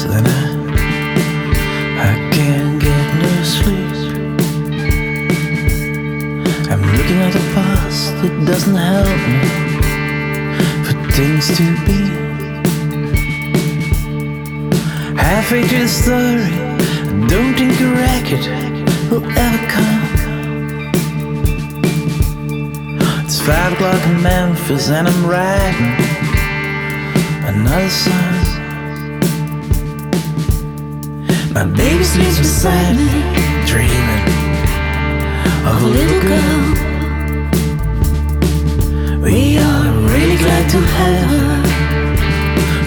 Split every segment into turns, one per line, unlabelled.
past the. I can't get no sleep. I'm looking at the past, it doesn't help me for things to be. Halfway through the story, I don't think a record will ever come. It's five o'clock in Memphis, and I'm writing another song. My baby sleeps beside me, dreaming of a little girl. We are really glad to have her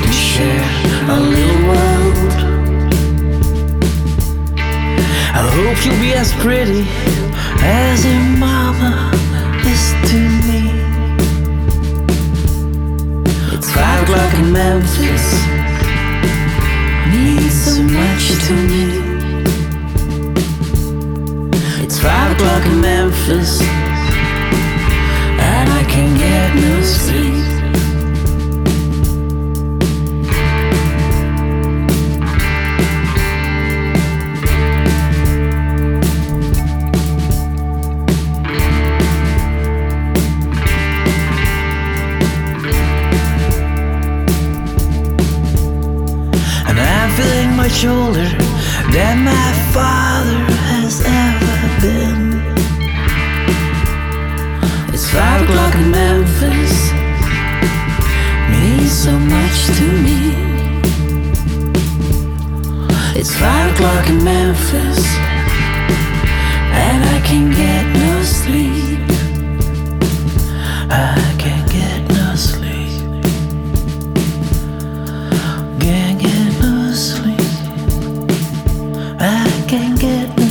to share our little world. I hope you'll be as pretty as your mama to me. It's five o'clock in Memphis, much older than my father has ever been. It's five o'clock in Memphis, means so much to me. It's five o'clock in Memphis, and I can get get